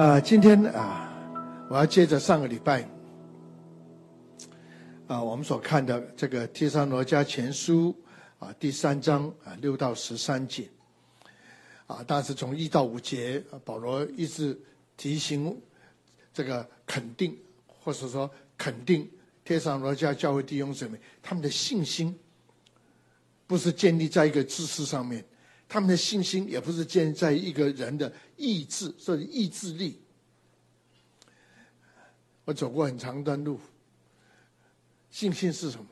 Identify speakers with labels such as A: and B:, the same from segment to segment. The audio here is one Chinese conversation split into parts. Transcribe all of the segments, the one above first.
A: 啊，今天啊，我要接着上个礼拜啊，我们所看的这个《帖撒罗尼迦前书》啊，第三章啊六到十三节啊，但是从一到五节，保罗一直提醒这个肯定，或者说肯定帖撒罗家教会弟兄姊妹，他们的信心不是建立在一个知识上面。他们的信心也不是建立在一个人的意志，所以意志力。我走过很长一段路，信心是什么？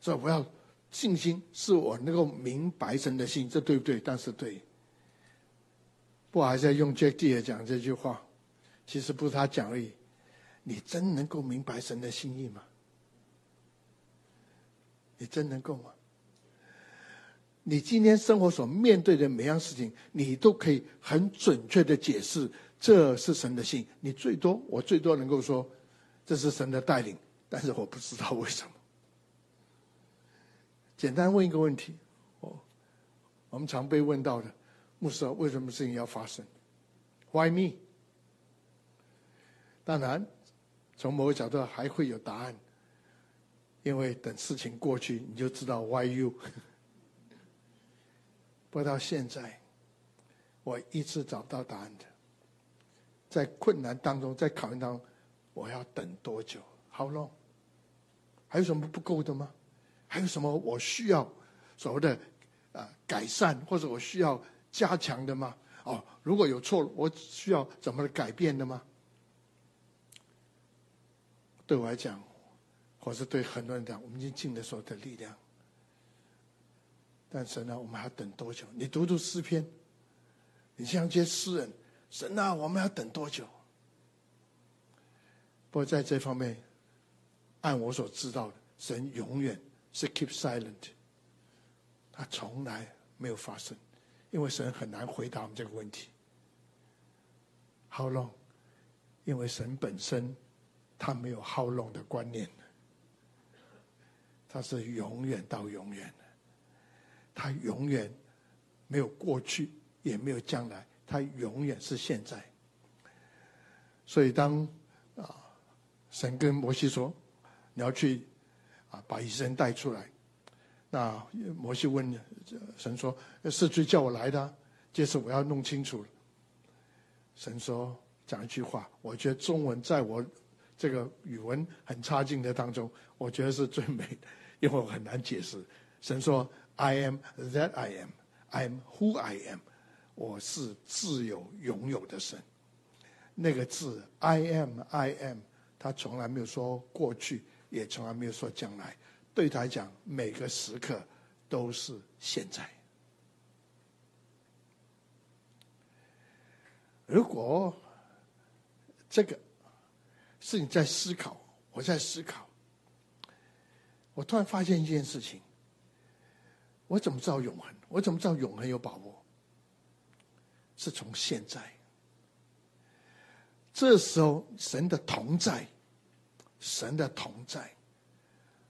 A: 所以我要信心是我能够明白神的心，这对不对？但是对。不还是要用 Jack D 也讲这句话，其实不是他讲而已。你真能够明白神的心意吗？你真能够吗？你今天生活所面对的每样事情，你都可以很准确的解释，这是神的信。你最多，我最多能够说，这是神的带领，但是我不知道为什么。简单问一个问题，我我们常被问到的，牧师，为什么事情要发生？Why me？当然，从某个角度还会有答案，因为等事情过去，你就知道 Why you。不到现在，我一直找不到答案的。在困难当中，在考验当中，我要等多久？How long？还有什么不够的吗？还有什么我需要所谓的啊、呃、改善，或者我需要加强的吗？哦，如果有错，我需要怎么改变的吗？对我来讲，或是对很多人讲，我们已经尽了所有的力量。但神啊，我们还要等多久？你读读诗篇，你像这些诗人，神啊，我们要等多久？不过在这方面，按我所知道的，神永远是 keep silent，他从来没有发声，因为神很难回答我们这个问题。How long？因为神本身他没有 how long 的观念，他是永远到永远。他永远没有过去，也没有将来，他永远是现在。所以当啊，神跟摩西说：“你要去啊，把以色列带出来。”那摩西问神说：“是谁叫我来的？这次我要弄清楚。”神说：“讲一句话，我觉得中文在我这个语文很差劲的当中，我觉得是最美的，因为我很难解释。”神说。I am that I am. I am who I am. 我是自有永有的神。那个字 I am, I am，他从来没有说过去，也从来没有说将来。对他来讲，每个时刻都是现在。如果这个是你在思考，我在思考，我突然发现一件事情。我怎么知道永恒？我怎么知道永恒有把握？是从现在。这时候，神的同在，神的同在，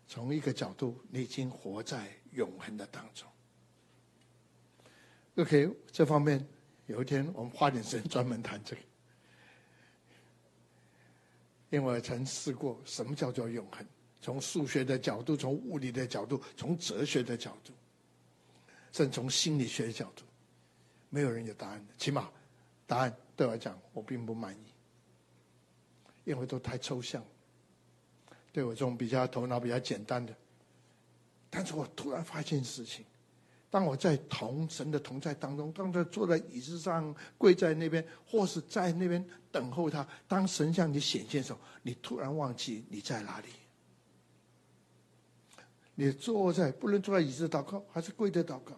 A: 从一个角度，你已经活在永恒的当中。OK，这方面有一天我们花点时间专门谈这个，因为我曾试过什么叫做永恒，从数学的角度，从物理的角度，从哲学的角度。甚至从心理学的角度，没有人有答案的。起码，答案对我来讲，我并不满意，因为都太抽象。对我这种比较头脑比较简单的，但是我突然发现事情：当我在同神的同在当中，当他坐在椅子上、跪在那边，或是在那边等候他，当神向你显现的时候，你突然忘记你在哪里。你坐在，不论坐在椅子祷告，还是跪着祷告。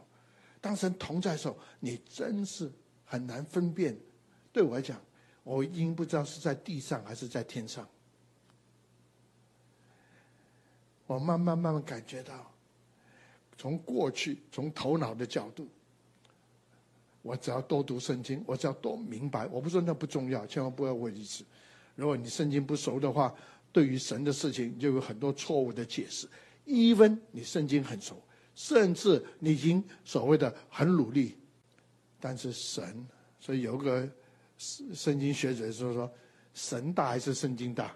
A: 当神同在的时候，你真是很难分辨。对我来讲，我已经不知道是在地上还是在天上。我慢慢慢慢感觉到，从过去从头脑的角度，我只要多读圣经，我只要多明白。我不说那不重要，千万不要问一次。如果你圣经不熟的话，对于神的事情就有很多错误的解释。even 你圣经很熟。甚至你已经所谓的很努力，但是神，所以有个圣经学者说说，神大还是圣经大？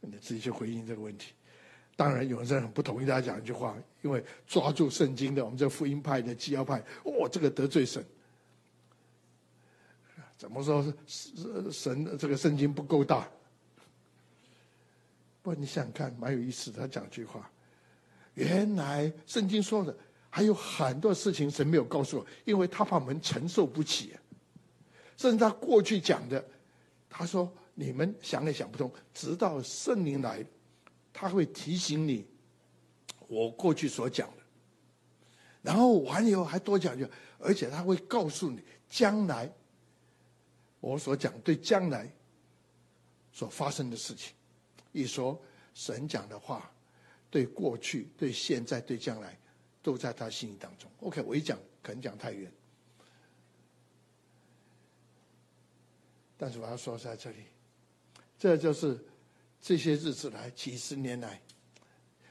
A: 你自己去回应这个问题。当然，有人很不同意他讲一句话，因为抓住圣经的我们这福音派的基要派，哦，这个得罪神。怎么说神这个圣经不够大？不过你想想看，蛮有意思的。他讲句话，原来圣经说的还有很多事情神没有告诉我，因为他怕我们承受不起。甚至他过去讲的，他说你们想也想不通，直到圣灵来。他会提醒你，我过去所讲的，然后完以后还多讲句，而且他会告诉你将来我所讲对将来所发生的事情。一说神讲的话，对过去、对现在、对将来，都在他心意当中。OK，我一讲可能讲太远，但是我要说在这里，这就是。这些日子来，几十年来，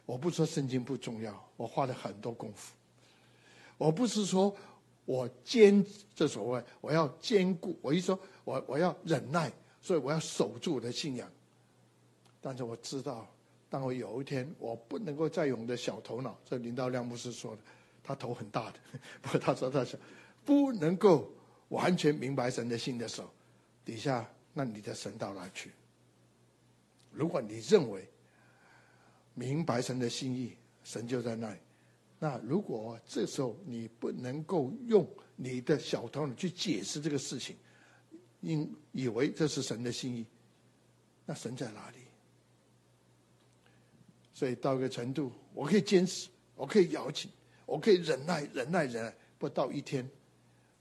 A: 我不说圣经不重要，我花了很多功夫。我不是说我坚这所谓我要坚固，我一说我我要忍耐，所以我要守住我的信仰。但是我知道，当我有一天我不能够再用我的小头脑，这林道亮牧师说的，他头很大的，不过他说他想不能够完全明白神的心的时候，底下那你的神到哪去？如果你认为明白神的心意，神就在那里。那如果这时候你不能够用你的小头脑去解释这个事情，因以为这是神的心意，那神在哪里？所以到一个程度，我可以坚持，我可以咬紧，我可以忍耐，忍耐，忍耐。不到一天，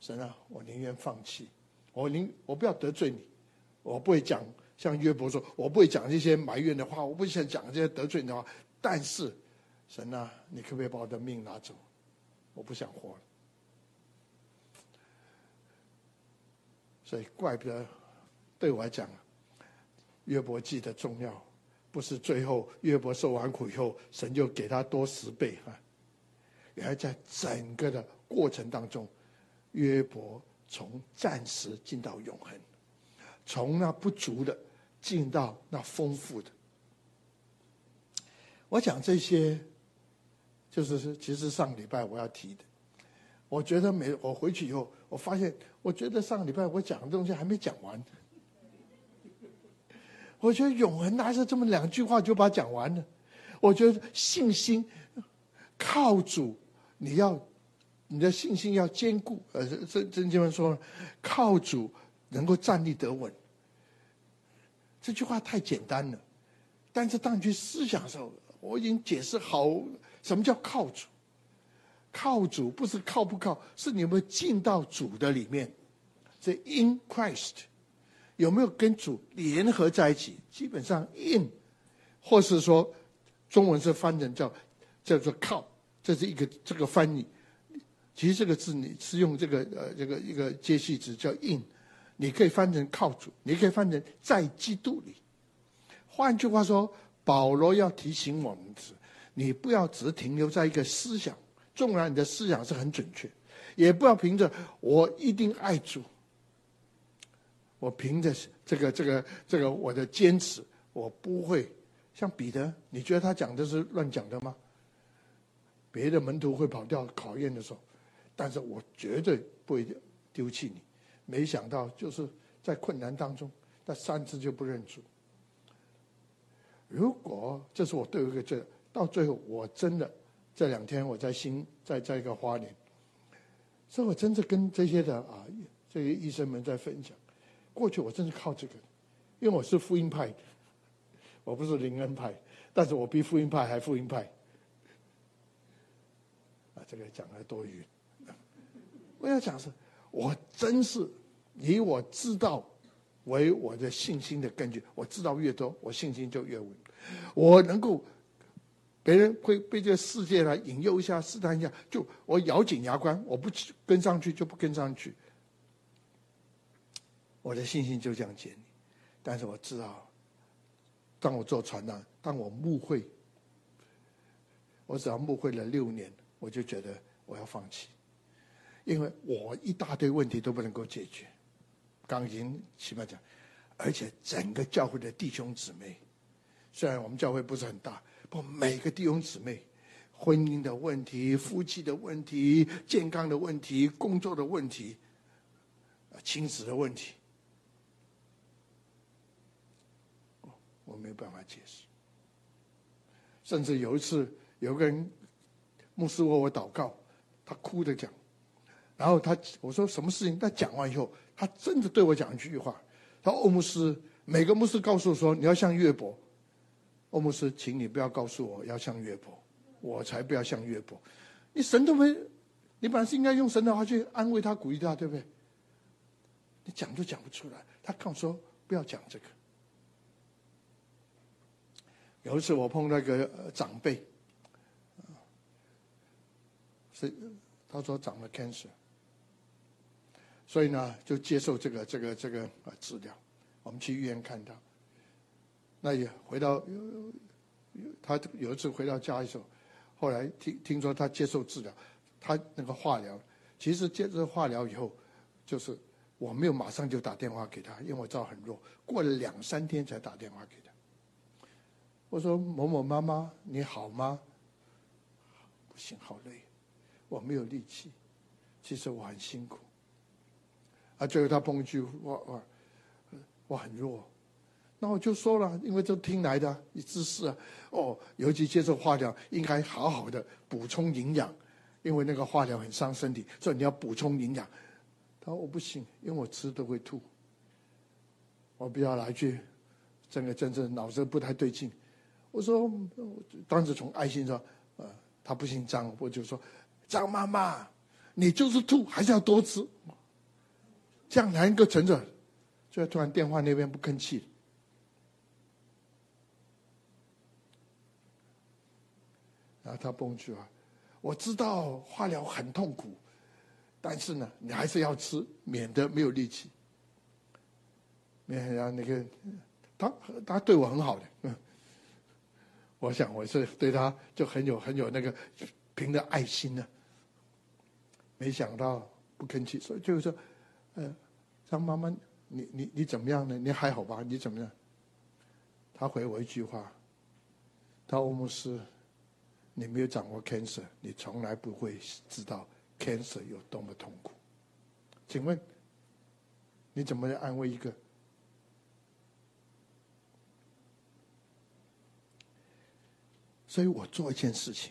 A: 神啊，我宁愿放弃，我宁我不要得罪你，我不会讲。像约伯说：“我不会讲这些埋怨的话，我不想讲这些得罪你的话。但是，神啊，你可不可以把我的命拿走？我不想活了。所以，怪不得对我来讲，约伯记的重要，不是最后约伯受完苦以后，神就给他多十倍啊。原来在整个的过程当中，约伯从暂时进到永恒，从那不足的。”进到那丰富的，我讲这些，就是其实上个礼拜我要提的。我觉得没，我回去以后，我发现，我觉得上个礼拜我讲的东西还没讲完。我觉得永恒还是这么两句话就把它讲完了。我觉得信心靠主，你要你的信心要坚固。呃，曾曾经文说，靠主能够站立得稳。这句话太简单了，但是当你去思想的时候，我已经解释好什么叫靠主。靠主不是靠不靠，是你有没有进到主的里面。这 in Christ 有没有跟主联合在一起？基本上 in，或是说中文是翻成叫叫做靠，这是一个这个翻译。其实这个字你是用这个呃这个一个接续词叫 in。你可以翻成靠主，你可以翻成在基督里。换句话说，保罗要提醒我们的是：你不要只停留在一个思想，纵然你的思想是很准确，也不要凭着我一定爱主，我凭着这个这个这个我的坚持，我不会像彼得。你觉得他讲的是乱讲的吗？别的门徒会跑掉考验的时候，但是我绝对不会丢弃你。没想到，就是在困难当中，他三次就不认主。如果这是我对一个这，到最后我真的这两天我在新在在一个花莲，所以我真的跟这些的啊这些医生们在分享，过去我真是靠这个，因为我是福音派，我不是灵恩派，但是我比福音派还福音派。啊，这个讲的多余，我要讲是，我真是。以我知道为我的信心的根据，我知道越多，我信心就越稳。我能够，别人会被这个世界来引诱一下、试探一下，就我咬紧牙关，我不跟上去就不跟上去。我的信心就这样建立。但是我知道，当我做船长，当我牧会，我只要牧会了六年，我就觉得我要放弃。因为我一大堆问题都不能够解决。刚已经起码讲，而且整个教会的弟兄姊妹，虽然我们教会不是很大，不每个弟兄姊妹，婚姻的问题、夫妻的问题、健康的问题、工作的问题、亲子的问题，没有办法解释。甚至有一次，有个人牧师为我祷告，他哭着讲，然后他我说什么事情？他讲完以后。他真的对我讲一句话，他说：“欧牧师，每个牧师告诉我说你要像约伯。欧牧师，请你不要告诉我要像约伯，我才不要像约伯。你神都没，你本来是应该用神的话去安慰他、鼓励他，对不对？你讲都讲不出来。他跟我说不要讲这个。有一次我碰到一个长辈，是他说长了 cancer。”所以呢，就接受这个这个这个啊治疗。我们去医院看他，那也回到他有一次回到家的时候，后来听听说他接受治疗，他那个化疗，其实接受化疗以后，就是我没有马上就打电话给他，因为我知道很弱，过了两三天才打电话给他。我说某某妈妈你好吗？不行，好累，我没有力气，其实我很辛苦。啊，最后他碰一句，我我我很弱，那我就说了，因为这听来的你知识啊，哦，尤其接受化疗，应该好好的补充营养，因为那个化疗很伤身体，所以你要补充营养。他说我不行，因为我吃都会吐。我不要来句，这个真正脑子不太对劲。我说，当时从爱心说，呃，他不姓张，我就说，张妈妈，你就是吐，还是要多吃。这样两个存着，就突然电话那边不吭气。然后他蹦出来，我知道化疗很痛苦，但是呢，你还是要吃，免得没有力气。没想到那个他他对我很好的，我想我是对他就很有很有那个凭着爱心呢。没想到不吭气，所以就是说。嗯，张妈妈，你你你怎么样呢？你还好吧？你怎么样？他回我一句话：“他欧姆斯，你没有掌握 cancer，你从来不会知道 cancer 有多么痛苦。请问你怎么来安慰一个？所以我做一件事情。”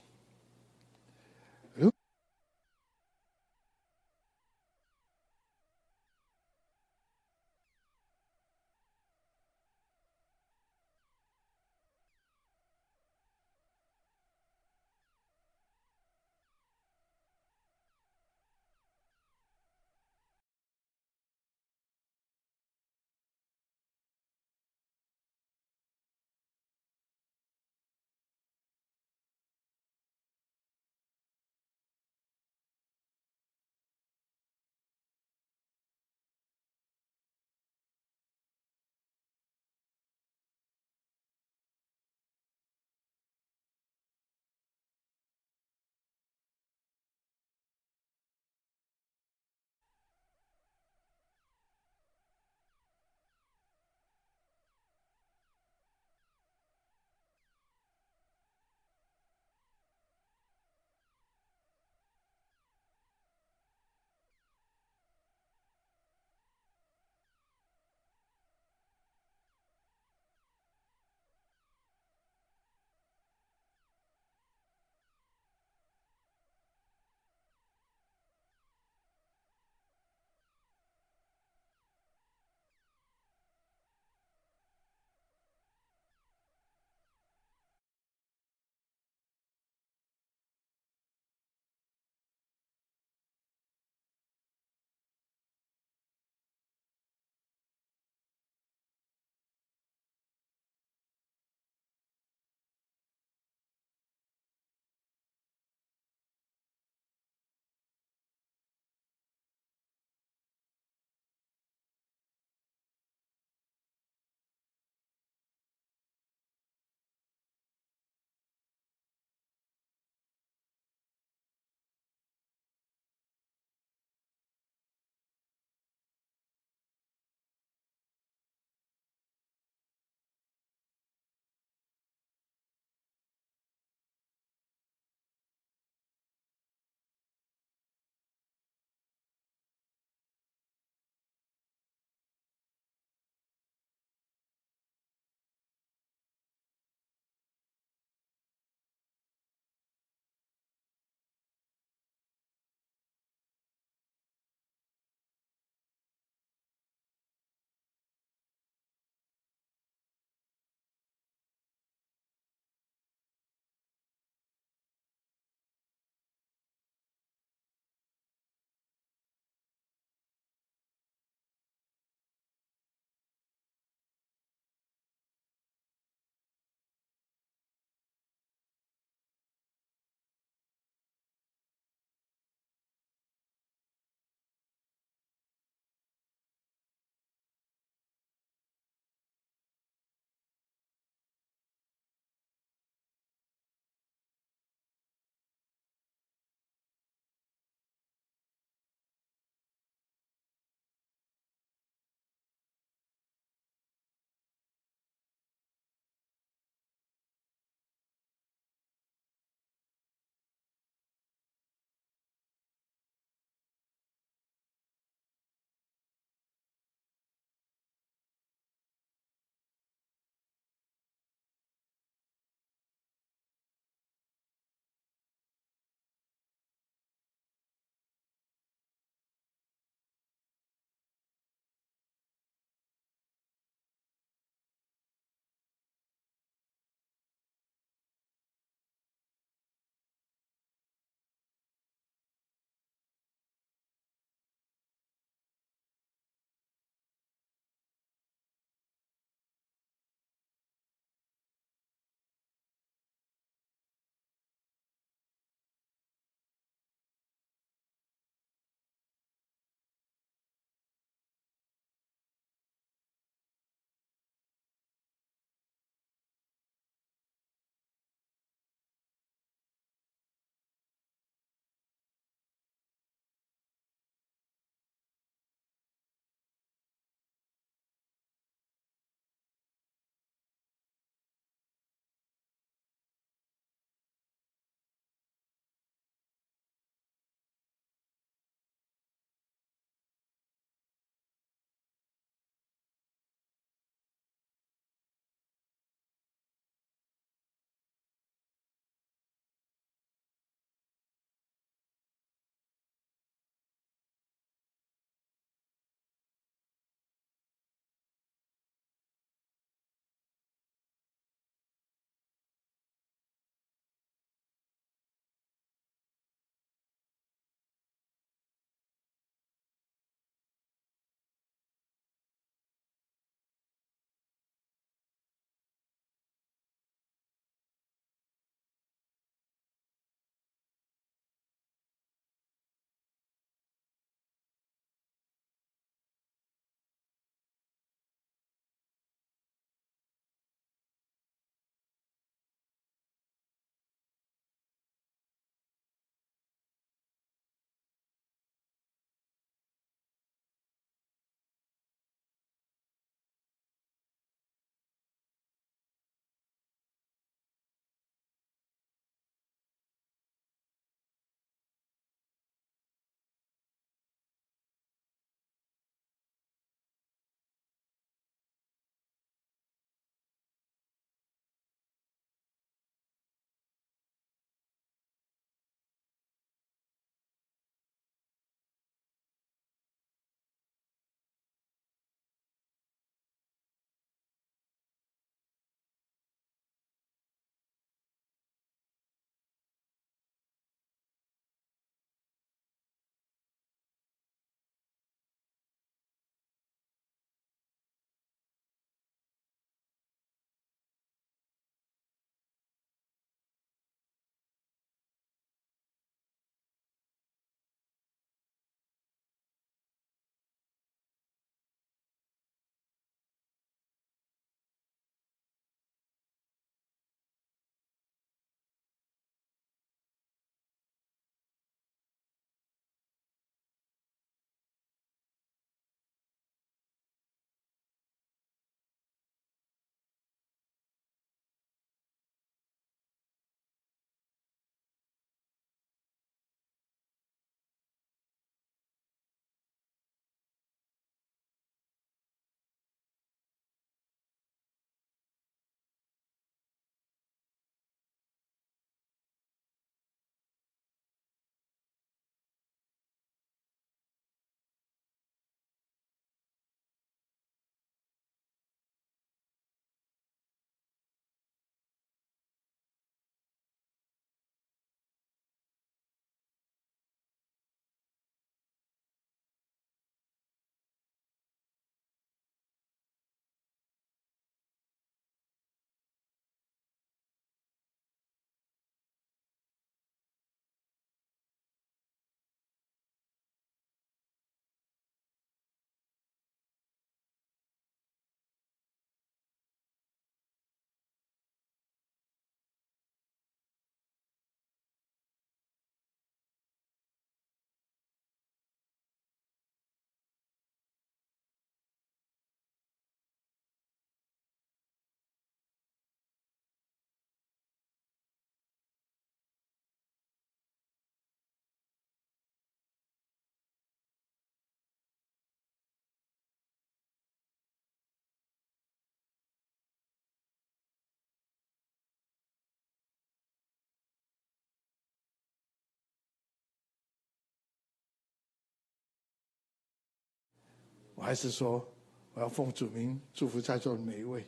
A: 我还是说，我要奉主名祝福在座的每一位，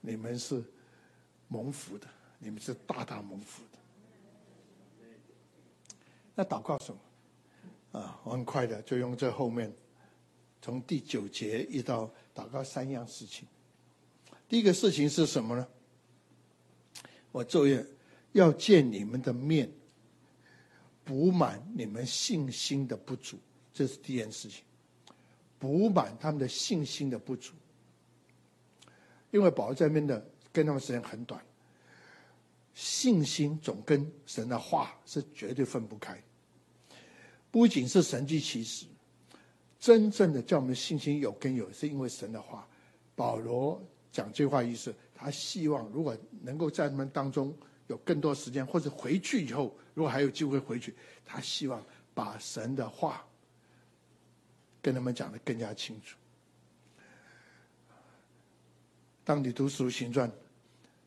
A: 你们是蒙福的，你们是大大蒙福的。那祷告什么？啊，我很快的就用这后面，从第九节一到祷告三样事情。第一个事情是什么呢？我昼夜要见你们的面，补满你们信心的不足，这是第一件事情。补满他们的信心的不足，因为保罗在那边的跟他们时间很短，信心总跟神的话是绝对分不开。不仅是神迹奇事，真正的叫我们信心有根有，是因为神的话。保罗讲这话意思，他希望如果能够在他们当中有更多时间，或者回去以后，如果还有机会回去，他希望把神的话跟他们讲的更加清楚。当你读《使徒行传》，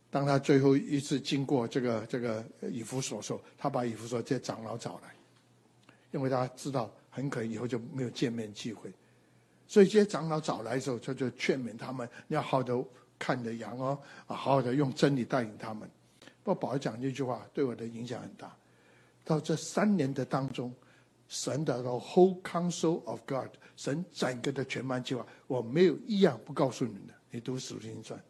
A: 当他最后一次经过这个这个以弗所时候，他把以弗所这些长老找来。因为他知道很可能以后就没有见面机会，所以这些长老找来的时候，他就劝勉他们要好好的看着羊哦，好好的用真理带领他们。不过保讲这句话对我的影响很大。到这三年的当中，神的 the whole counsel of God，神整个的全盘计划，我没有一样不告诉你们的。你读使徒行传，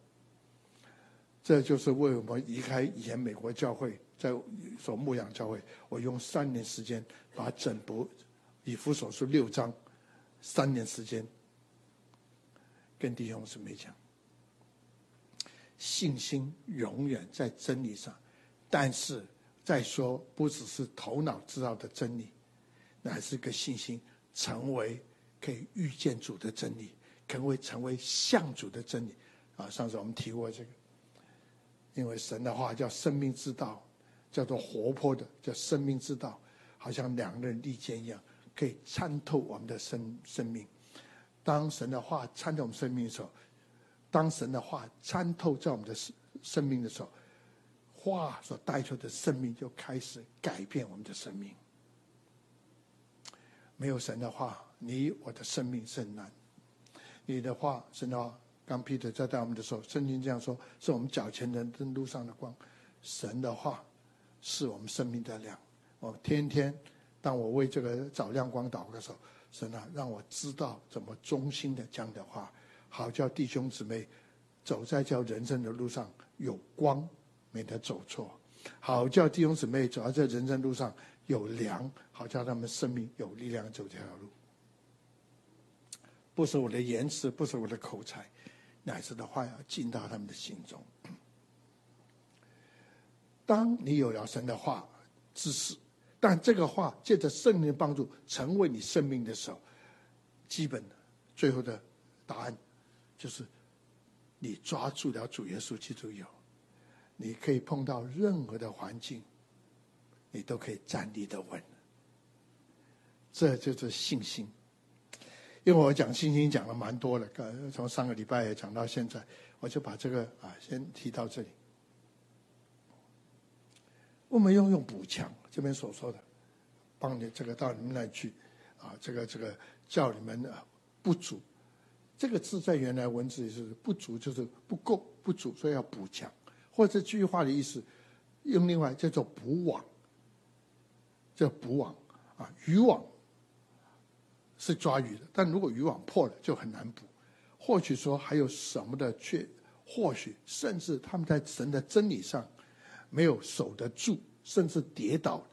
A: 这就是为我们离开以前美国教会。在所牧养教会，我用三年时间把整部以弗所书六章，三年时间跟弟兄姊妹讲，信心永远在真理上，但是再说不只是头脑知道的真理，乃是个信心成为可以遇见主的真理，可会成为像主的真理啊！上次我们提过这个，因为神的话叫生命之道。叫做活泼的，叫生命之道，好像两刃利剑一样，可以参透我们的生生命。当神的话参透我们生命的时候，当神的话参透在我们的生生命的时候，话所带出的生命就开始改变我们的生命。没有神的话，你我的生命是很难。你的话，神的话，刚 Peter 在带我们的时候，圣经这样说：是我们脚前的灯，路上的光。神的话。是我们生命的亮。我天天，当我为这个找亮光祷告的时候，神啊，让我知道怎么忠心的讲的话，好叫弟兄姊妹走在叫人生的路上有光，免得走错；好叫弟兄姊妹走在这人生路上有粮，好叫他们生命有力量走这条路。不是我的言辞，不是我的口才，乃是的话要进到他们的心中。当你有了神的话知识，但这个话借着圣灵帮助成为你生命的时候，基本最后的答案就是，你抓住了主耶稣基督有，你可以碰到任何的环境，你都可以站立的稳。这就是信心。因为我讲信心讲了蛮多了，从上个礼拜也讲到现在，我就把这个啊先提到这里。我们要用补强，这边所说的，帮你这个到你们那去，啊，这个这个叫你们啊不足，这个字在原来文字里是不足，就是不够不足，所以要补强。或者这句话的意思，用另外叫做补网，叫补网啊，渔网是抓鱼的，但如果渔网破了就很难补。或许说还有什么的缺，或许甚至他们在神的真理上。没有守得住，甚至跌倒，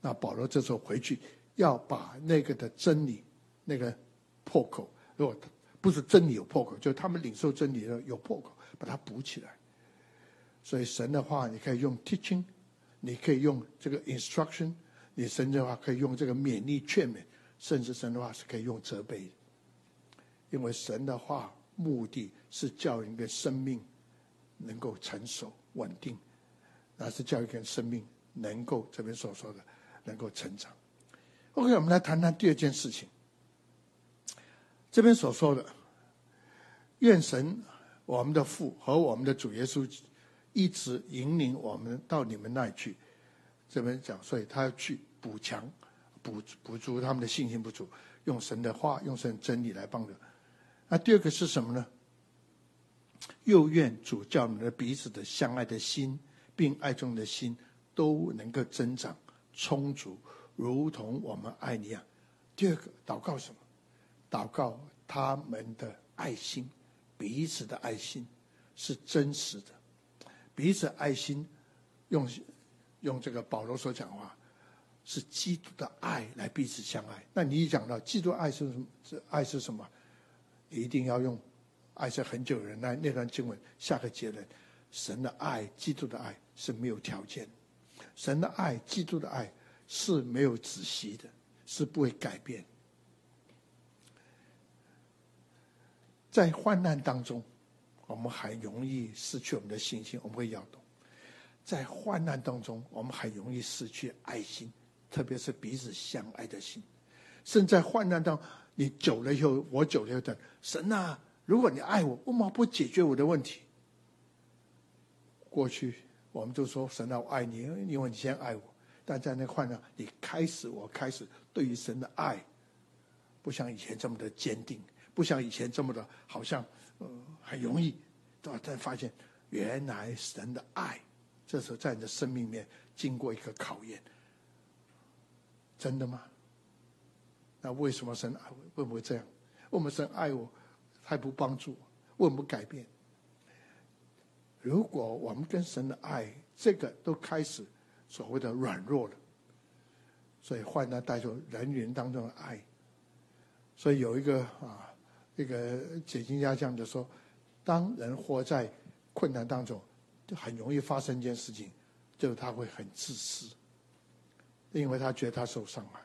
A: 那保罗这时候回去要把那个的真理，那个破口，如果不是真理有破口，就他们领受真理的有破口，把它补起来。所以神的话，你可以用 teaching，你可以用这个 instruction，你神的话可以用这个勉励劝勉，甚至神的话是可以用责备。因为神的话目的是叫一个生命能够成熟稳定。那是教育跟生命能够这边所说的能够成长。OK，我们来谈谈第二件事情。这边所说的，愿神我们的父和我们的主耶稣一直引领我们到你们那里去。这边讲，所以他要去补强、补补足他们的信心不足，用神的话，用神真理来帮助。那第二个是什么呢？又愿主叫你们的彼此的相爱的心，并爱众的心都能够增长充足，如同我们爱你一样。第二个祷告什么？祷告他们的爱心，彼此的爱心是真实的，彼此爱心用用这个保罗所讲话，是基督的爱来彼此相爱。那你一讲到基督爱是什么？这爱是什么？一定要用。爱是很久忍耐，那段经文下个结论：神的爱，基督的爱是没有条件；神的爱，基督的爱是没有止息的，是不会改变。在患难当中，我们很容易失去我们的信心，我们会摇动；在患难当中，我们很容易失去爱心，特别是彼此相爱的心。甚至在患难当中，你久了以后，我久了以后神啊。如果你爱我，为什么不解决我的问题？过去我们都说神啊，我爱你，因为你先爱我。但在那患难，你开始，我开始对于神的爱，不像以前这么的坚定，不像以前这么的，好像呃很容易。对吧，但发现原来神的爱，这时候在你的生命里面经过一个考验。真的吗？那为什么神爱我？会不会这样？为什么神爱我？还不帮助我，为什么不改变？如果我们跟神的爱，这个都开始所谓的软弱了，所以患难带出人与人当中的爱。所以有一个啊，一个解经家这样的说：当人活在困难当中，就很容易发生一件事情，就是他会很自私，因为他觉得他受伤害，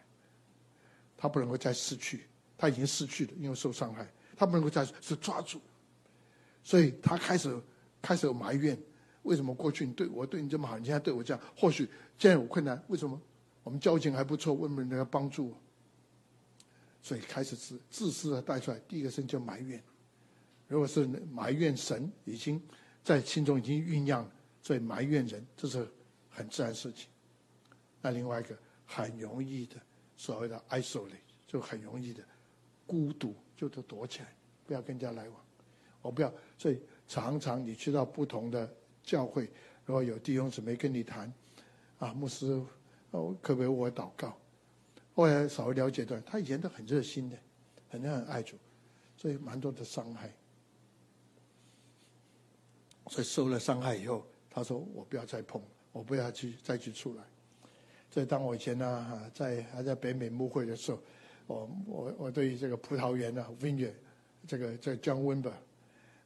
A: 他不能够再失去，他已经失去了，因为受伤害。他不能够再是抓住，所以他开始开始有埋怨：为什么过去你对我对你这么好，你现在对我这样？或许现在有困难，为什么我们交情还不错？为什么你要帮助我？所以开始自自私的带出来，第一个声就埋怨。如果是埋怨神，已经在心中已经酝酿，所以埋怨人，这是很自然事情。那另外一个很容易的所谓的 isolate，就很容易的孤独。就都躲起来，不要跟人家来往。我不要，所以常常你去到不同的教会，如果有弟兄姊妹跟你谈，啊，牧师，哦，可不可以为我祷告？后来稍微了解到，他以前都很热心的，很很爱主，所以蛮多的伤害。所以受了伤害以后，他说：“我不要再碰，我不要去再去出来。”所以当我以前呢，在还在北美牧会的时候。我我我对于这个葡萄园的 Vineyard 这个这个 John Wimber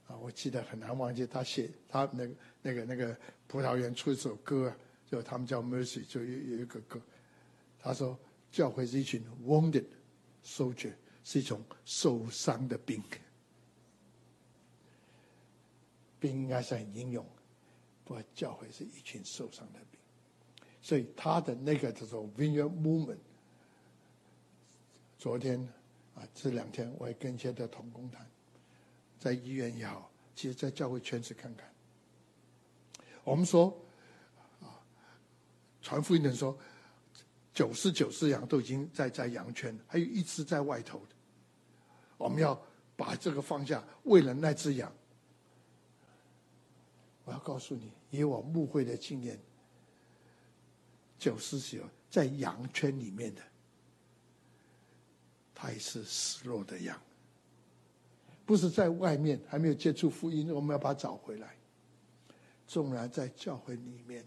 A: 啊，我记得很难忘记他写他那个那个那个葡萄园出一首歌，就他们叫 Mercy，就有有一个歌，他说教会是一群 Wounded Soldier，是一种受伤的兵，兵应该是很英勇，不过教会是一群受伤的兵，所以他的那个叫做 Vineyard Movement。昨天啊，这两天我也跟一些的同工谈，在医院也好，其实，在教会圈子看看。我们说啊，传福音的人说，九十九只羊都已经在在羊圈，还有一只在外头的。我们要把这个放下，为了那只羊。我要告诉你，以我牧会的经验，九十九在羊圈里面的。他也是失落的羊，不是在外面还没有接触福音，我们要把他找回来。纵然在教会里面，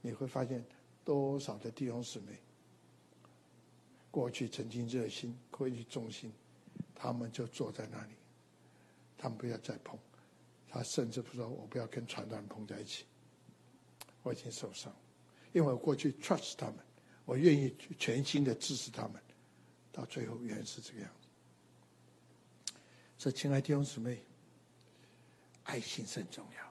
A: 你会发现多少的弟兄姊妹，过去曾经热心、过去忠心，他们就坐在那里，他们不要再碰，他甚至不说：“我不要跟传道人碰在一起。”我已经受伤，因为我过去 trust 他们，我愿意全心的支持他们。到最后原来是这个样子，所以亲爱的弟兄姊妹，爱心是很重要。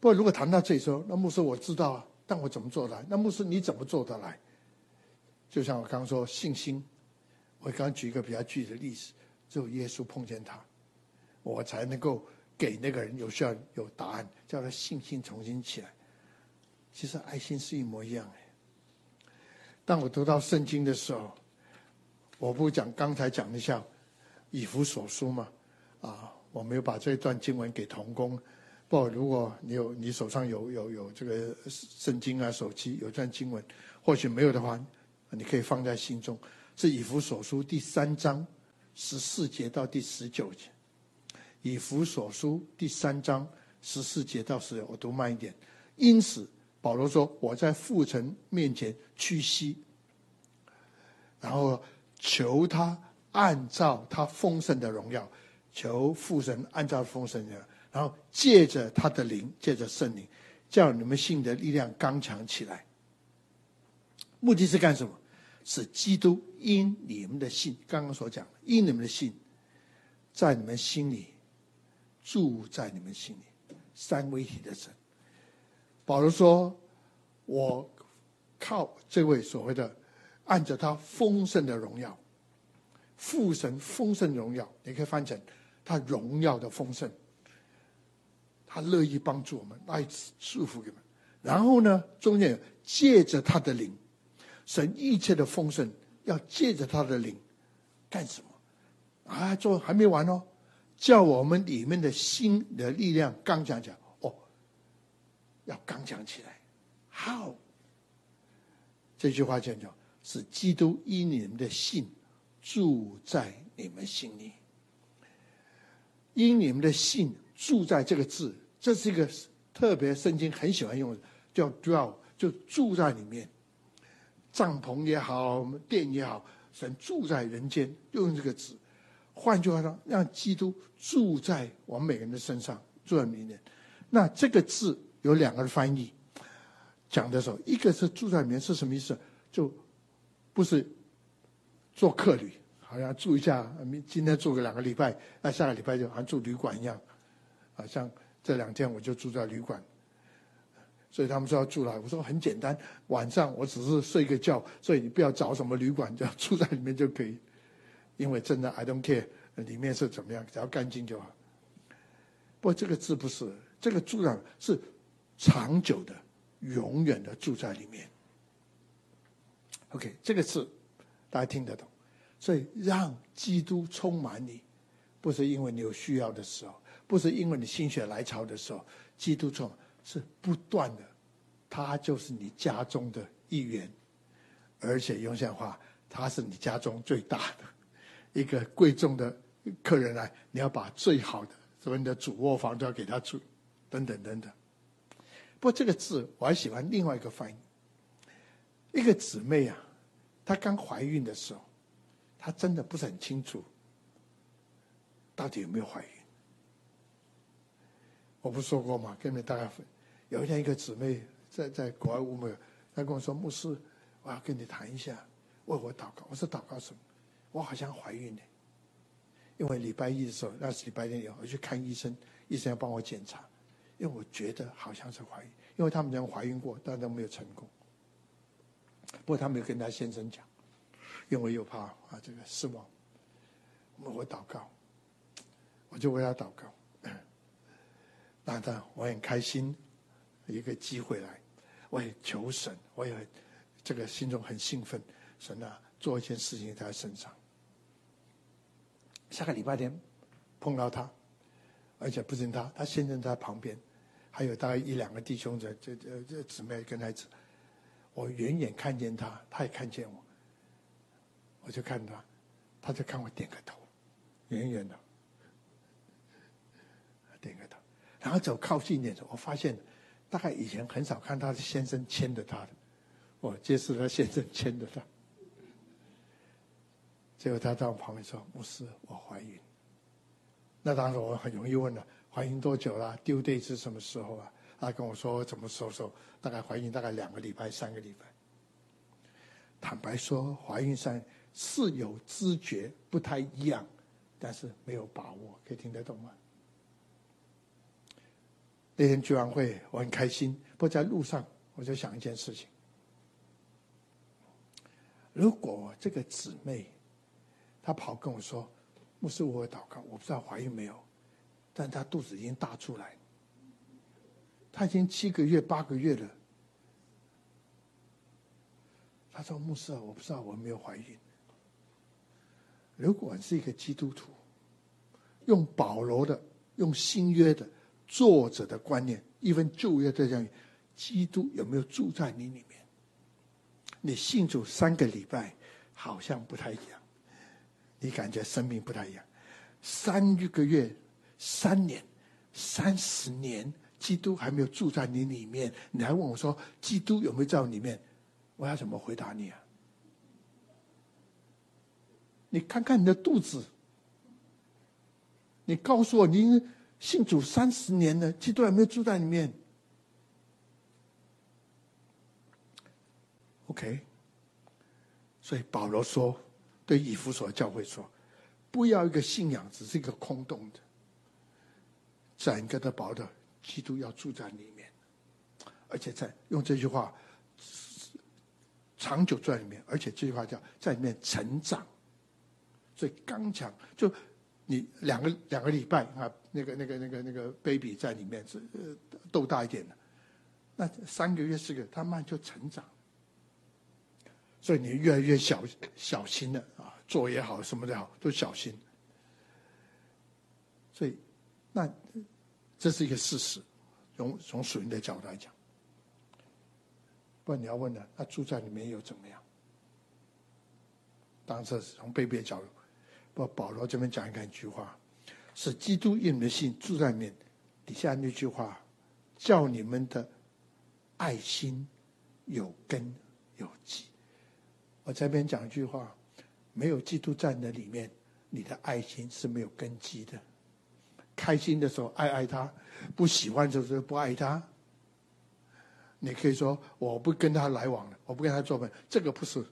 A: 不过如果谈到这里说，那牧师我知道啊，但我怎么做得来？那牧师你怎么做得来？就像我刚刚说信心，我刚举一个比较具体的例子，只有耶稣碰见他，我才能够给那个人有需要有答案，叫他信心重新起来。其实爱心是一模一样的。当我读到圣经的时候。我不讲刚才讲一下以弗所书嘛，啊，我没有把这段经文给童工。不，如果你有你手上有有有这个圣经啊，手机有段经文，或许没有的话，你可以放在心中。是以弗所书第三章十四节到第十九节。以弗所书第三章十四节到十九，我读慢一点。因此，保罗说：“我在父神面前屈膝，然后求他按照他丰盛的荣耀，求父神按照丰盛的。”然后借着他的灵，借着圣灵，叫你们信的力量刚强起来。目的是干什么？是基督因你们的信，刚刚所讲，因你们的信，在你们心里住在你们心里。三位一体的神。保罗说：“我靠这位所谓的按着他丰盛的荣耀，父神丰盛荣耀，你可以翻成他荣耀的丰盛。”他乐意帮助我们，来祝福你们。然后呢，中间借着他的灵，神一切的丰盛要借着他的灵干什么？啊，做还没完哦，叫我们里面的心的力量刚强起来。哦，要刚强起来。How？这句话讲讲是基督因你们的信住在你们心里，因你们的信住在这个字。这是一个特别圣经很喜欢用的，叫 dwell，就住在里面，帐篷也好，殿也好，神住在人间，用这个字。换句话说，让基督住在我们每个人的身上，住在里面。那这个字有两个翻译，讲的时候，一个是住在里面是什么意思？就不是做客旅，好像住一下，今天住个两个礼拜，那下个礼拜就好像住旅馆一样，好像。这两天我就住在旅馆，所以他们说要住来，我说很简单，晚上我只是睡个觉，所以你不要找什么旅馆，只要住在里面就可以。因为真的 I don't care 里面是怎么样，只要干净就好。不过这个字不是，这个住上是长久的、永远的住在里面。OK，这个字大家听得懂，所以让基督充满你，不是因为你有需要的时候。不是因为你心血来潮的时候，基督充满是不断的，他就是你家中的一员，而且用现话，他是你家中最大的一个贵重的客人来，你要把最好的，所以你的主卧房都要给他住，等等等等。不过这个字我还喜欢另外一个翻译，一个姊妹啊，她刚怀孕的时候，她真的不是很清楚到底有没有怀孕。我不说过吗？跟你们大概分。有一天，一个姊妹在在国外务美，她跟我说：“牧师，我要跟你谈一下，为我祷告。”我说：“祷告什么？”我好像怀孕了。因为礼拜一的时候，那是礼拜天以后，我去看医生，医生要帮我检查，因为我觉得好像是怀孕，因为他们俩怀孕过，但都没有成功。不过他没有跟他先生讲，因为又怕啊这个失望。我我祷告，我就为他祷告。那当然，我很开心，一个机会来，我也求神，我也这个心中很兴奋，神啊，做一件事情在他身上。下个礼拜天碰到他，而且不仅他，他先生在旁边，还有大概一两个弟兄在这这这姊妹跟他一起，我远远看见他，他也看见我，我就看他，他就看我点个头，远远的，点个头。然后走靠近一点的时候，我发现，大概以前很少看他的先生牵着他的，我这是他先生牵着他。结果他在我旁边说：“牧师，我怀孕。”那当时我很容易问了：“怀孕多久了？丢对是什么时候啊？”他跟我说：“怎么说说？大概怀孕大概两个礼拜、三个礼拜。”坦白说，怀孕上是有知觉，不太一样，但是没有把握，可以听得懂吗？那天聚完会，我很开心。不在路上，我就想一件事情：如果这个姊妹她跑跟我说：“牧师，我祷告，我不知道怀孕没有，但他肚子已经大出来，他已经七个月、八个月了。”他说：“牧师啊，我不知道我没有怀孕。”如果你是一个基督徒，用保罗的、用新约的作者的观念，一份旧约的这样，基督有没有住在你里面？你信主三个礼拜，好像不太一样，你感觉生命不太一样。三个月、三年、三十年，基督还没有住在你里面，你还问我说，基督有没有在我里面？我要怎么回答你啊？你看看你的肚子，你告诉我，你信主三十年了，基督还没有住在里面？OK，所以保罗说，对以弗所教会说，不要一个信仰只是一个空洞的，整个的保的基督要住在里面，而且在用这句话。长久住在里面，而且这句话叫在里面成长，所以刚强。就你两个两个礼拜啊，那个那个那个那个 baby 在里面是呃豆大一点的，那三个月四个月，他慢就成长。所以你越来越小小心了啊，做也好，什么也好，都小心。所以，那这是一个事实，从从属灵的角度来讲。不然你要问呢？那住在里面又怎么样？当然是从被别角度。不，保罗这边讲一个一句话，是基督因你们的信住在里面。底下那句话，叫你们的爱心有根有基。我这边讲一句话，没有基督在你的里面，你的爱心是没有根基的。开心的时候爱爱他，不喜欢的时候不爱他。你可以说我不跟他来往了，我不跟他做朋友，这个不是。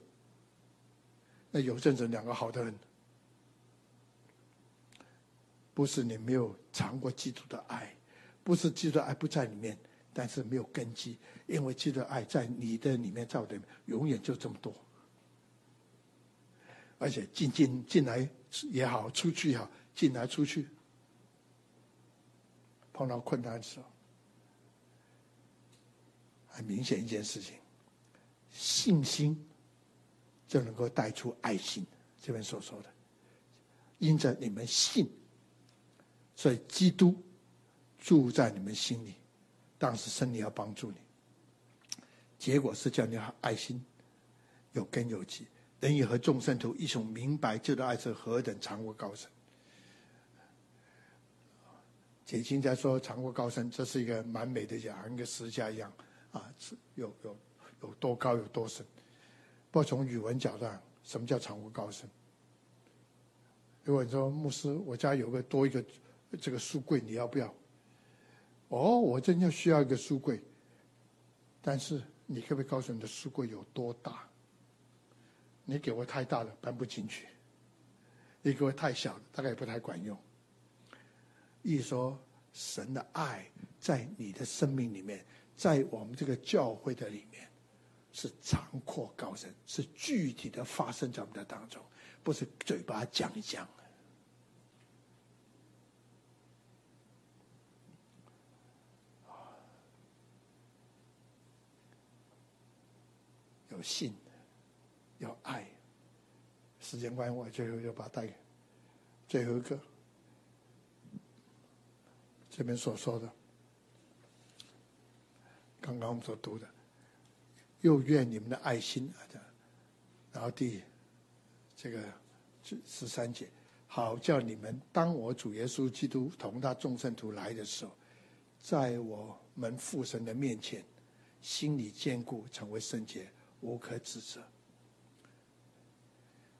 A: 那有阵子两个好的人，不是你没有尝过基督的爱，不是基督的爱不在里面，但是没有根基，因为基督的爱在你的里面，在我的里面，永远就这么多。而且进进进来也好，出去也好，进来出去，碰到困难的时候。很明显一件事情，信心就能够带出爱心。这边所说的，因着你们信，所以基督住在你们心里，当时圣灵要帮助你。结果是叫你爱心有根有基，人也和众圣徒一同明白，这的爱是何等长阔高深。解经家说长过高深，这是一个蛮美的讲，跟个十架一样。啊，有有有多高有多深？不过从语文角度，什么叫长过高深？如果你说牧师，我家有个多一个这个书柜，你要不要？哦，我真要需要一个书柜，但是你可不可以告诉你的书柜有多大？你给我太大了，搬不进去；你给我太小了，大概也不太管用。一说神的爱在你的生命里面。在我们这个教会的里面，是长阔高深，是具体的发生在我们的当中，不是嘴巴讲一讲。有信，有爱。时间关系，我最后要把它带最后一个，这边所说的。刚刚我们所读的，又愿你们的爱心啊，然后第这个十三节，好叫你们当我主耶稣基督同他众圣徒来的时候，在我们父神的面前，心里坚固，成为圣洁，无可指责。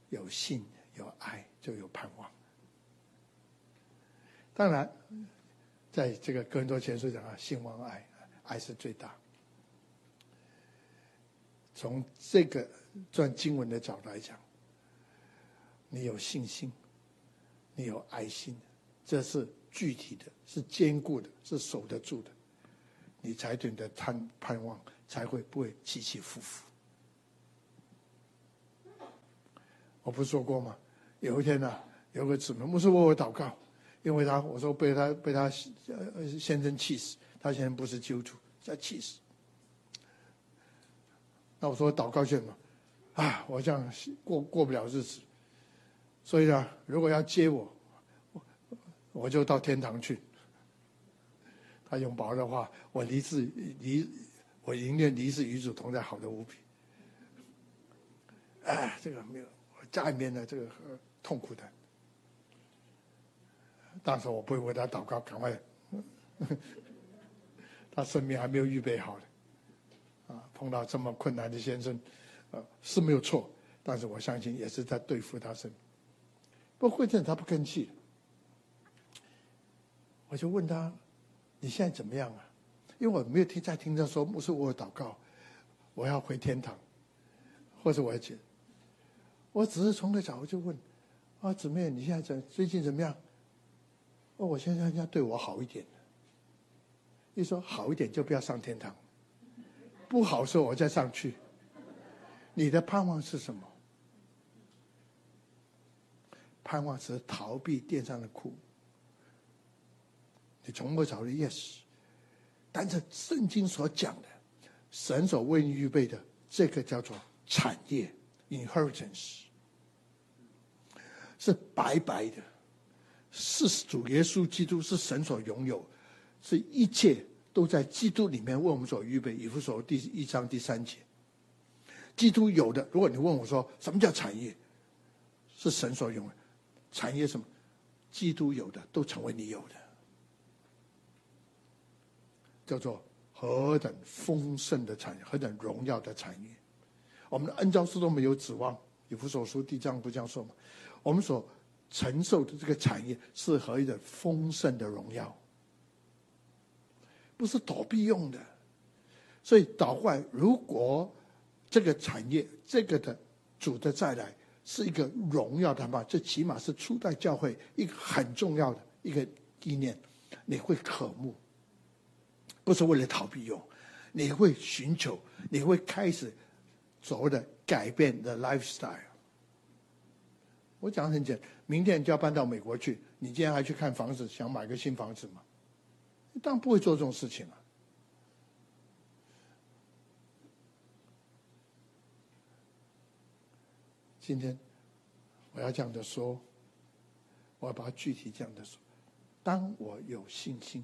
A: 有信有爱，就有盼望。当然，在这个哥林多前书讲啊，信望爱。爱是最大。从这个段经文的角度来讲，你有信心，你有爱心，这是具体的，是坚固的，是守得住的，你才对你的盼盼望才会不会起起伏伏。我不是说过吗？有一天呢、有个姊妹牧师为我祷告，因为他我说被他被他呃先生气死。他现在不是基督徒，在气死。那我说祷告去嘛，啊，我这样过过不了日子。所以呢，如果要接我，我就到天堂去。他用保的话，我离世离，我宁愿离世与主同在，好的无比。哎，这个没有，家里面的这个痛苦的。当时我不会为他祷告，赶快，他生命还没有预备好的，啊，碰到这么困难的先生，呃，是没有错，但是我相信也是在对付他生命。不过这，他不吭气。我就问他：“你现在怎么样啊？”因为我没有听在听他说，不是我有祷告，我要回天堂，或者我要去。我只是从个角度就问：“啊，姊妹，你现在怎最近怎么样？”哦，我现在要对我好一点。一说好一点，就不要上天堂；不好说，我再上去。你的盼望是什么？盼望是逃避地上的苦。你从不找的 yes，但是圣经所讲的，神所为你预备的，这个叫做产业 （inheritance），是白白的。是主耶稣基督是神所拥有，是一切都在基督里面为我们所预备。以弗所第一章第三节，基督有的。如果你问我说什么叫产业，是神所拥有。产业什么？基督有的都成为你有的，叫做何等丰盛的产业，何等荣耀的产业。我们的恩召是都没有指望。以弗所书第一章不这样说吗？我们所承受的这个产业是何等丰盛的荣耀，不是躲避用的。所以倒过来，如果这个产业，这个的主的再来是一个荣耀的话，这起码是初代教会一个很重要的一个纪念，你会渴慕，不是为了逃避用，你会寻求，你会开始所谓的改变的 lifestyle。我讲很简单，明天就要搬到美国去，你今天还去看房子，想买个新房子吗？当然不会做这种事情了。今天我要这样的说，我要把它具体这样的说。当我有信心，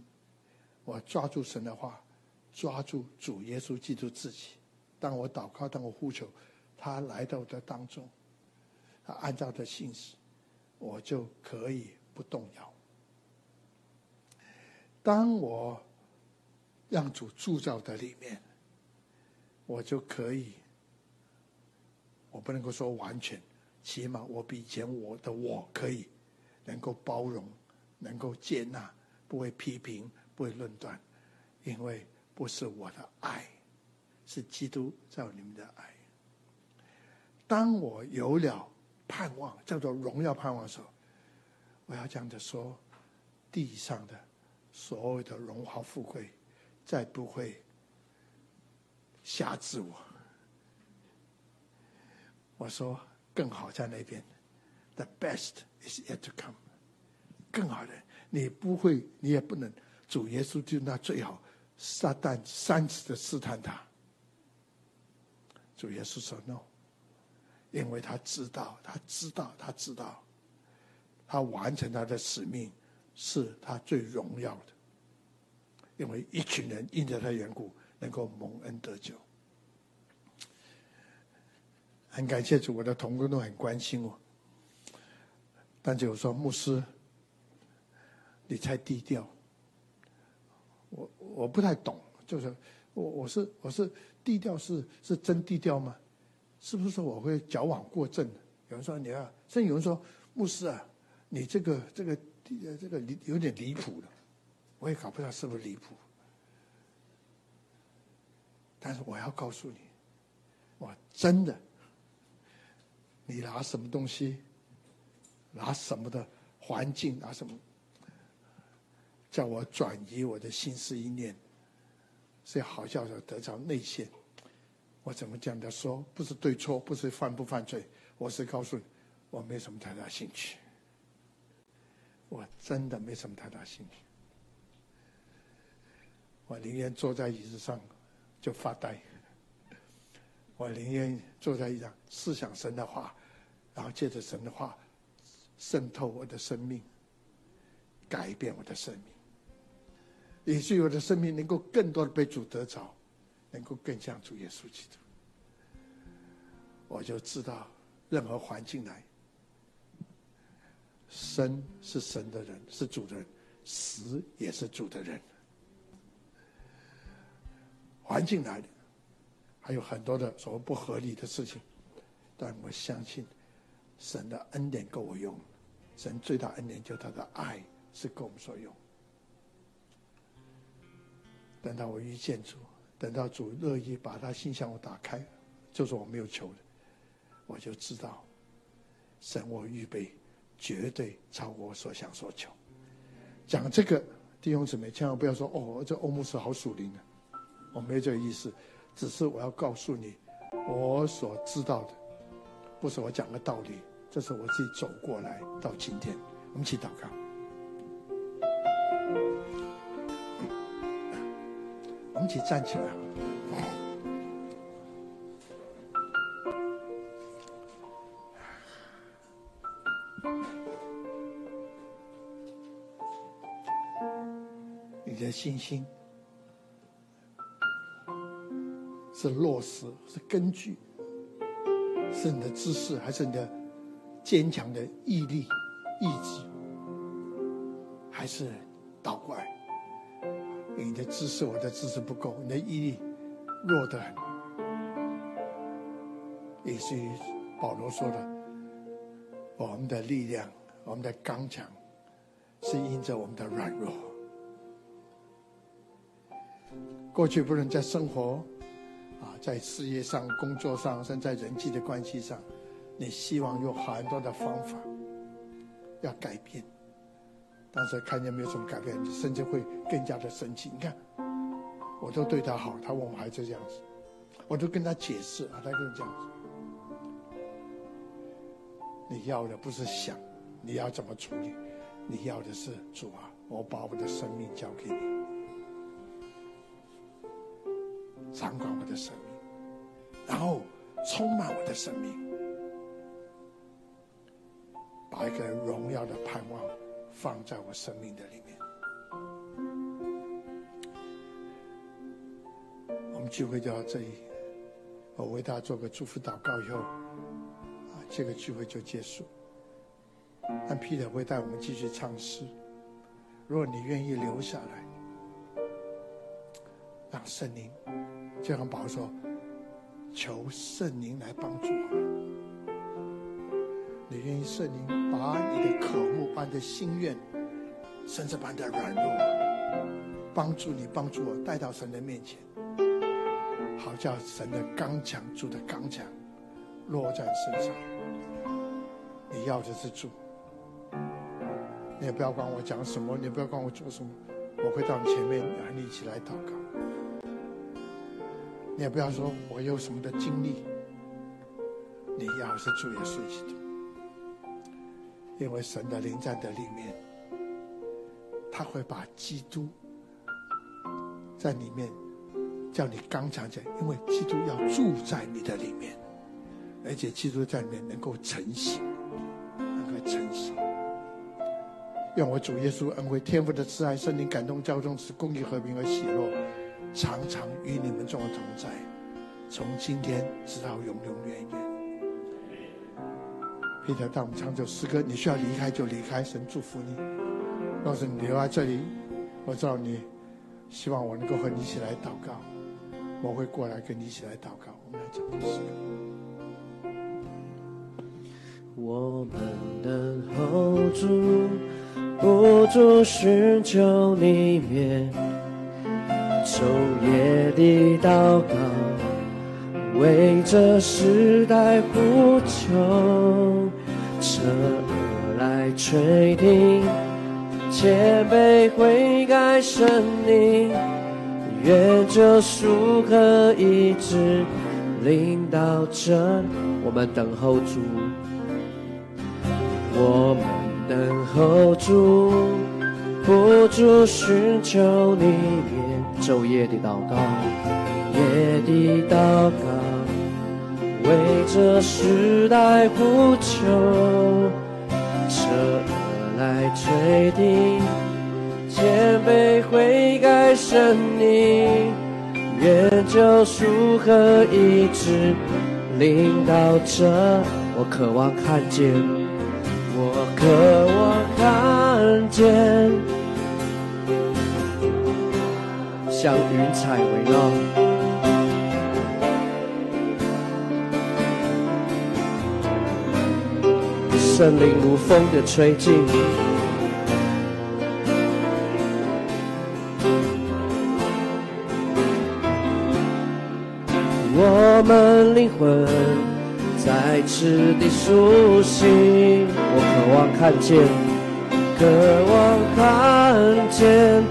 A: 我抓住神的话，抓住主耶稣基督自己。当我祷告，当我呼求，他来到我的当中。他按照的信使，我就可以不动摇。当我让主铸造的里面，我就可以，我不能够说完全，起码我比以前我的我可以能够包容，能够接纳，不会批评，不会论断，因为不是我的爱，是基督在里面的爱。当我有了。盼望叫做荣耀盼望的时候，我要这样的说：地上的所有的荣华富贵，再不会辖制我。我说更好在那边，The best is yet to come。更好的，你不会，你也不能。主耶稣就那最好，撒旦三次的试探他，主耶稣说 no。因为他知道，他知道，他知道，他完成他的使命是他最荣耀的。因为一群人因着他缘故能够蒙恩得救，很感谢主，我的同工都很关心我。但是说牧师，你太低调，我我不太懂，就是我我是我是低调是是真低调吗？是不是我会矫枉过正？有人说你要，甚至有人说牧师啊，你这个这个这个离有点离谱了。我也搞不知道是不是离谱。但是我要告诉你，我真的，你拿什么东西，拿什么的环境，拿什么，叫我转移我的心思意念，所以好叫做得着内线。我怎么讲的说？不是对错，不是犯不犯罪，我是告诉你，我没什么太大兴趣。我真的没什么太大兴趣。我宁愿坐在椅子上就发呆。我宁愿坐在椅子上思想神的话，然后借着神的话渗透我的生命，改变我的生命，以至于我的生命能够更多的被主得着，能够更像主耶稣基督。我就知道，任何环境来，生是神的人，是主的人；死也是主的人。环境来的，还有很多的所谓不合理的事情，但我相信，神的恩典够我用。神最大恩典就是他的爱是够我们所用。等到我遇见主，等到主乐意把他心向我打开，就是我没有求的，我就知道，神我预备绝对超过我所想所求。讲这个弟兄姊妹，千万不要说哦，这欧姆斯好属灵的。我没这个意思，只是我要告诉你，我所知道的，不是我讲的道理，这是我自己走过来到今天。我们一起祷告，们一起站起来。你的信心。是落实，是根据，是你的知识，还是你的坚强的毅力、意志，还是倒过来？你的知识，我的知识不够，你的毅力弱得很。也是保罗说的：“我们的力量，我们的刚强，是因着我们的软弱。”过去不能在生活。啊在事业上、工作上，甚至在人际的关系上，你希望有很多的方法要改变，但是看见没有什么改变，甚至会更加的生气。你看，我都对他好，他问我还是这样子，我都跟他解释啊，他就是这样子。你要的不是想你要怎么处理，你要的是主啊，我把我的生命交给你，掌管我的生命。然后充满我的生命，把一个荣耀的盼望放在我生命的里面。我们聚会就到这里，我为大家做个祝福祷告以后，啊，这个聚会就结束。但彼得会带我们继续唱诗。如果你愿意留下来，让圣灵，就像保罗说。求圣灵来帮助我们。你愿意圣灵把你的渴慕、把你的心愿，甚至把你的软弱，帮助你、帮助我带到神的面前，好叫神的刚强、主的刚强落在身上。你要的是主，你也不要管我讲什么，你也不要管我做什么，我会到你前面和你一起来祷告。你也不要说我有什么的经历，你要是主耶稣基督，因为神的灵在的里面，他会把基督在里面叫你刚强起来，因为基督要住在你的里面，而且基督在里面能够成型，能够成型。愿我主耶稣恩惠天父的慈爱、圣灵感动、交通使公义、和平和喜乐。常常与你们众同在，从今天直到永永远远。Peter，当我们唱这首诗歌，你需要离开就离开，神祝福你。若是你留在这里，我知道你希望我能够和你一起来祷告，我会过来跟你一起来祷告。我们来唱这首诗歌。
B: 我们等候主，不住寻求你面。昼夜的祷告，为这时代呼求，侧耳来垂听，且被悔改圣灵，愿救赎和医治领到这。我们等候主，我们等候主，不住寻求你面。昼夜的祷告，夜的祷告，为这时代呼求，侧舍而来垂听，谦卑悔改生命，愿救赎和医治临到这，我渴望看见，我渴望看见，像云彩围绕。森林如风的吹进，我们灵魂在此地苏醒。我渴望看见，渴望看见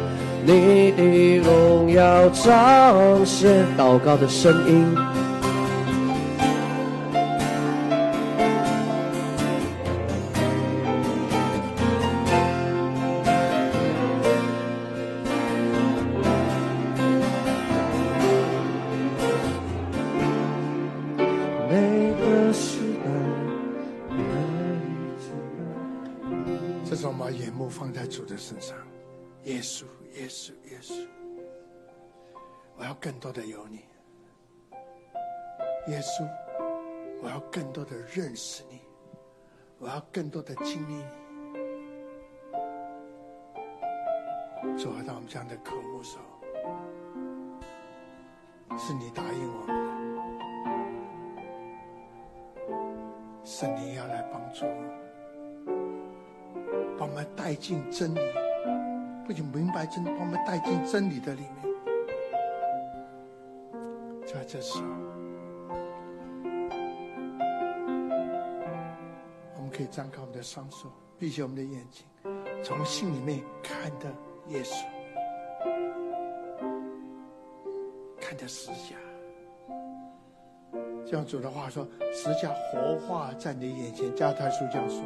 B: 你的荣耀彰显。祷告的声音。
A: 更多的有你，耶稣，我要更多的认识你，我要更多的经历你。主啊，当我们这样的渴慕时候，是你答应我们的，圣灵要来帮助我，把我们带进真理，不仅明白真理，把我们带进真理的里面。这时候，我们可以张开我们的双手，闭起我们的眼睛，从心里面看的耶稣，看的十架。这样主的话说，十架活化在你眼前。加太书这样说，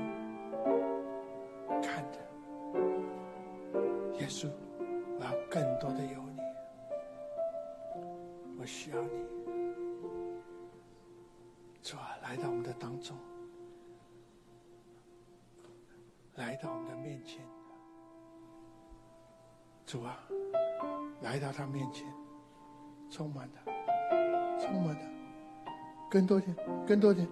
A: 更多的，